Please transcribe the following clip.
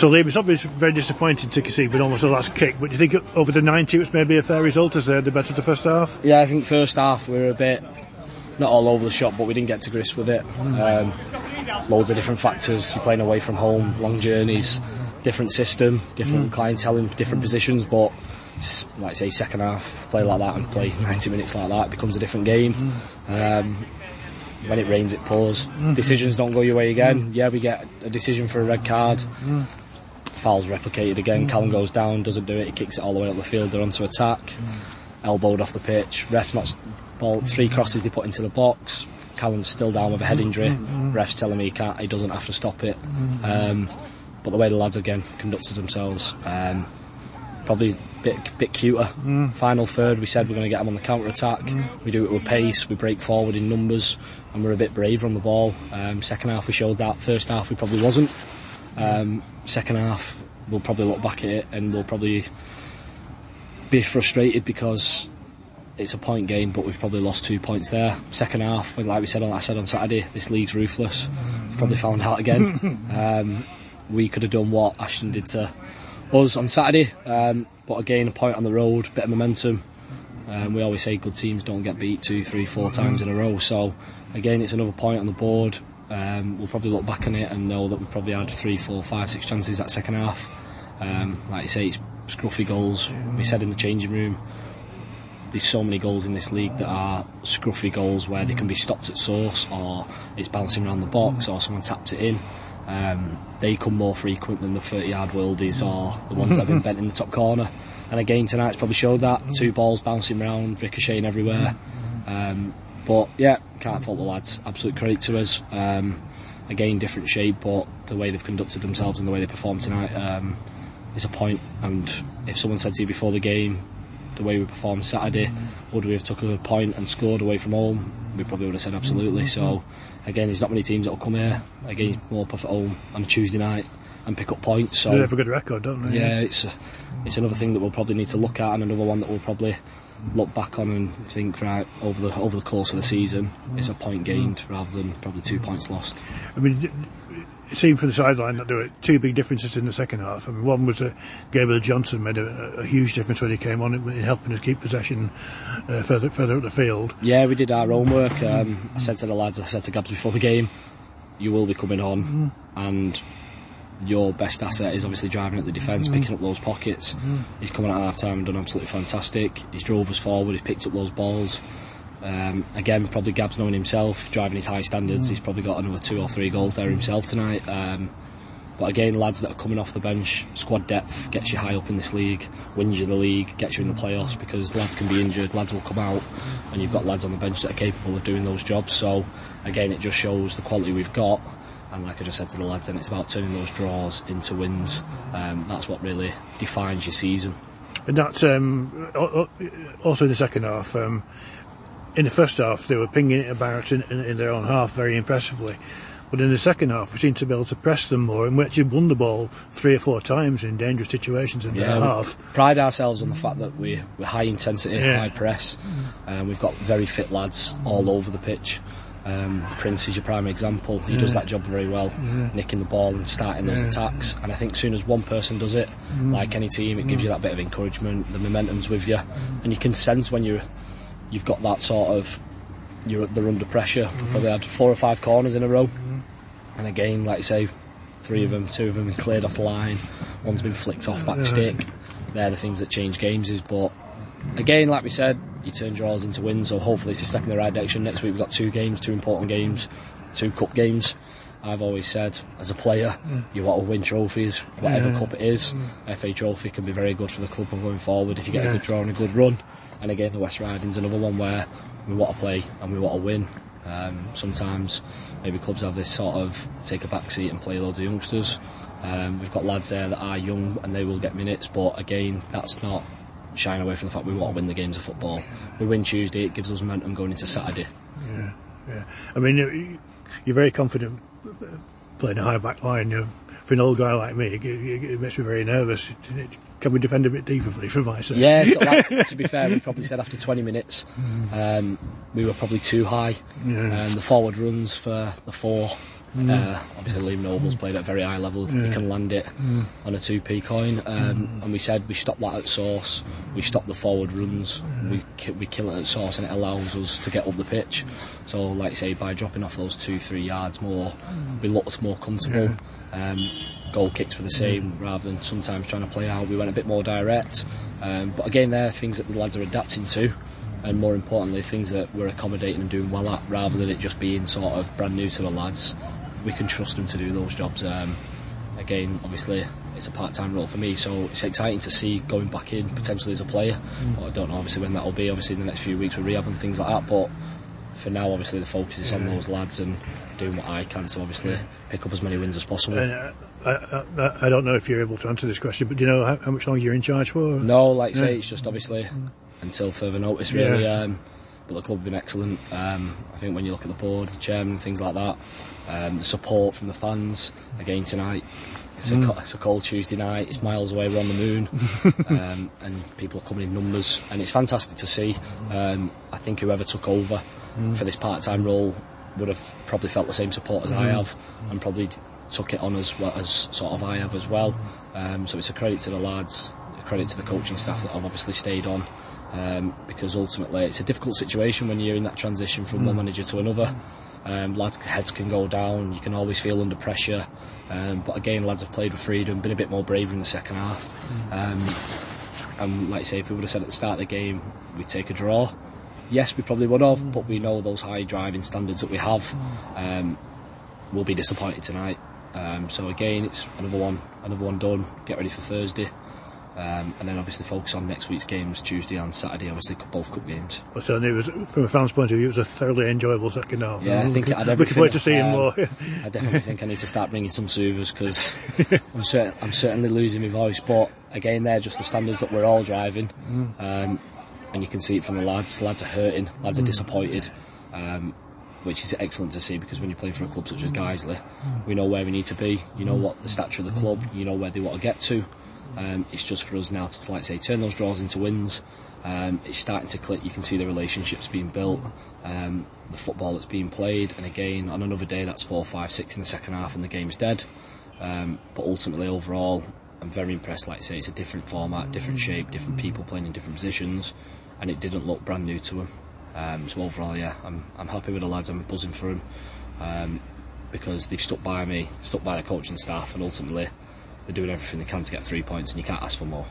So it's obviously very disappointing to concede with almost the last kick, but do you think over the 90 it was maybe a fair result as they had the better of the first half? Yeah, I think first half we were a bit not all over the shop, but we didn't get to grips with it. Um, loads of different factors. You're playing away from home, long journeys, different system, different mm. clientele in different positions, but like I say, second half, play like that and play 90 minutes like that, it becomes a different game. Mm. Um, when it rains, it pours. Mm-hmm. Decisions don't go your way again. Mm. Yeah, we get a decision for a red card. Foul's replicated again. Callum mm. goes down, doesn't do it. He kicks it all the way up the field. They're onto attack. Mm. Elbowed off the pitch. Ref knocks ball. Mm. Three crosses they put into the box. Callum's still down with a head injury. Ref's telling me he can't. He doesn't have to stop it. Um, but the way the lads again conducted themselves, um, probably a bit bit cuter. Final third, we said we're going to get them on the counter attack. We do it with pace. We break forward in numbers, and we're a bit braver on the ball. Um, second half we showed that. First half we probably wasn't. Um, second half we'll probably look back at it and we'll probably be frustrated because it's a point game, but we've probably lost two points there. Second half, like we said on I said on Saturday, this league's ruthless. We've probably found out again. um, we could have done what Ashton did to us on Saturday, um, but again, a point on the road, bit of momentum. Um, we always say good teams don't get beat two, three, four times in a row. So again, it's another point on the board. Um, we'll probably look back on it and know that we probably had three, four, five, six chances that second half. Um, like you say, it's scruffy goals. We said in the changing room, there's so many goals in this league that are scruffy goals where they can be stopped at source or it's bouncing around the box or someone taps it in. Um, they come more frequent than the 30 yard worldies or the ones that have been bent in the top corner. And again, tonight's probably showed that. Two balls bouncing around, ricocheting everywhere. Um, but yeah, can't fault the lads. Absolute credit to us. Um, again, different shape, but the way they've conducted themselves and the way they performed tonight um, is a point. And if someone said to you before the game, the way we performed Saturday, would we have took a point and scored away from home? We probably would have said absolutely. So again, there's not many teams that will come here against more Morpeth at home on a Tuesday night and pick up points. So They have a good record, don't they? yeah, it's it's another thing that we'll probably need to look at, and another one that we'll probably look back on and think right over the over the course of the season, it's a point gained rather than probably two points lost. I mean, seemed from the sideline that there were two big differences in the second half. I mean, one was that Gabriel Johnson made a, a huge difference when he came on in helping us keep possession uh, further further up the field. Yeah, we did our homework. Um, I said to the lads, I said to Gabs before the game, you will be coming on, and your best asset is obviously driving at the defence, picking up those pockets. He's coming out at half time and done absolutely fantastic. He's drove us forward, he's picked up those balls. Um, again, probably Gabs knowing himself, driving his high standards, he's probably got another two or three goals there himself tonight. Um, but again, lads that are coming off the bench, squad depth gets you high up in this league, wins you the league, gets you in the playoffs because lads can be injured, lads will come out, and you've got lads on the bench that are capable of doing those jobs. So again, it just shows the quality we've got. And like I just said to the lads, and it's about turning those draws into wins. Um, that's what really defines your season. And that um, al- al- also in the second half. Um, in the first half, they were pinging it about in, in, in their own half very impressively. But in the second half, we seemed to be able to press them more, and we actually won the ball three or four times in dangerous situations in their we half. pride ourselves on the fact that we, we're high intensity, Yeah. high press. Um, we've got very fit lads all over the pitch. Um, Prince is your prime example. He does that job very well, nicking the ball and starting those attacks. And I think as soon as one person does it, mm. like any team, it gives you that bit of encouragement. The momentum's with you, mm. and you can sense when you're you've got that sort of you're they're under pressure. Mm-hmm. Probably had four or five corners in a row, mm-hmm. and again, like you say, three of them, two of them cleared off the line. One's been flicked off back stick. They're the things that change games. Is but again, like we said, you turn draws into wins. So hopefully, it's a step in the right direction. Next week we've got two games, two important games, two cup games. I've always said, as a player, you want to win trophies, whatever cup it is. FA Trophy can be very good for the club going forward if you get Yeah. a good draw and a good run. And again, the West Riding's another one where we want to play and we want to win. Um, sometimes maybe clubs have this sort of take a back seat and play loads of youngsters. Um, we've got lads there that are young and they will get minutes, but again, that's not shying away from the fact we want to win the games of football. We win Tuesday, it gives us momentum going into Saturday. Yeah, yeah. I mean, you- you're very confident playing a high back line. You're, for an old guy like me, it, it, it makes me very nervous. Can we defend a bit deeper, please, for my sake? Yeah, so that, to be fair, we probably said after 20 minutes um, we were probably too high. Yeah. Um, the forward runs for the four Uh, obviously, Liam Noble's played at a very high level. He can land it on a 2p coin. Um, And we said we stop that at source. We stop the forward runs. We ki- we kill it at source, and it allows us to get up the pitch. So, like I say, by dropping off those two, three yards more, we looked more comfortable. Um, goal kicks were the same rather than sometimes trying to play out. We went a bit more direct. Um, but again, there are things that the lads are adapting to, and more importantly, things that we're accommodating and doing well at, rather than it just being sort of brand new to the lads. We can trust them to do those jobs. Um, again, obviously, it's a part-time role for me, so it's exciting to see going back in potentially as a player. But I don't know, obviously, when that will be. Obviously, in the next few weeks with rehab and things like that. But for now, obviously, the focus is on those lads and doing what I can to obviously pick up as many wins as possible. And uh, I, I, I don't know if you're able to answer this question, but do you know how, how much longer you're in charge for? No, like I say, it's just obviously until further notice, really. Yeah. Um, but the club have been excellent. Um, I think when you look at the board, the chairman, things like that, um, the support from the fans. Again tonight, it's, a, it's a cold Tuesday night. It's miles away. We're on the moon, um, and people are coming in numbers, and it's fantastic to see. Um, I think whoever took over for this part-time role would have probably felt the same support as I have, and probably took it on as well as sort of I have as well. Um, so it's a credit to the lads, a credit to the coaching staff that have obviously stayed on. Um, because ultimately it's a difficult situation when you're in that transition from one manager to another. Um, lads' heads can go down, you can always feel under pressure. Um, but again, lads have played with freedom, been a bit more braver in the second half. Um, and like I say, if we would have said at the start of the game we'd take a draw, yes, we probably would have, but we know those high driving standards that we have. Um, we'll be disappointed tonight. Um, so again, it's another one, another one done. Get ready for Thursday, um, and then obviously focus on next week's games, Tuesday and Saturday. Obviously, both cup games. But certainly, it was from a fan's point of view, it was a thoroughly enjoyable second half. Yeah, I think we it had could- we could to see Um, more. I definitely think I need to start bringing some soothers because I'm, I'm certainly losing my voice. But again, they're just the standards that we're all driving, um, and you can see it from the lads. Lads are hurting. Lads are disappointed. Um, which is excellent to see because when you're playing for a club such as Guiseley, we know where we need to be. You know what the stature of the club. You know where they want to get to. Um, it's just for us now to, like say, turn those draws into wins. Um, it's starting to click. You can see the relationships being built, um, the football that's being played, and again on another day that's four, five, six in the second half, and the game's dead. Um, but ultimately, overall, I'm very impressed. Like I say, it's a different format, different shape, different people playing in different positions, and it didn't look brand new to them. Um, so overall, yeah, I'm I'm happy with the lads. I'm buzzing for them um, because they've stuck by me, stuck by the coaching staff, and ultimately they're doing everything they can to get three points, and you can't ask for more.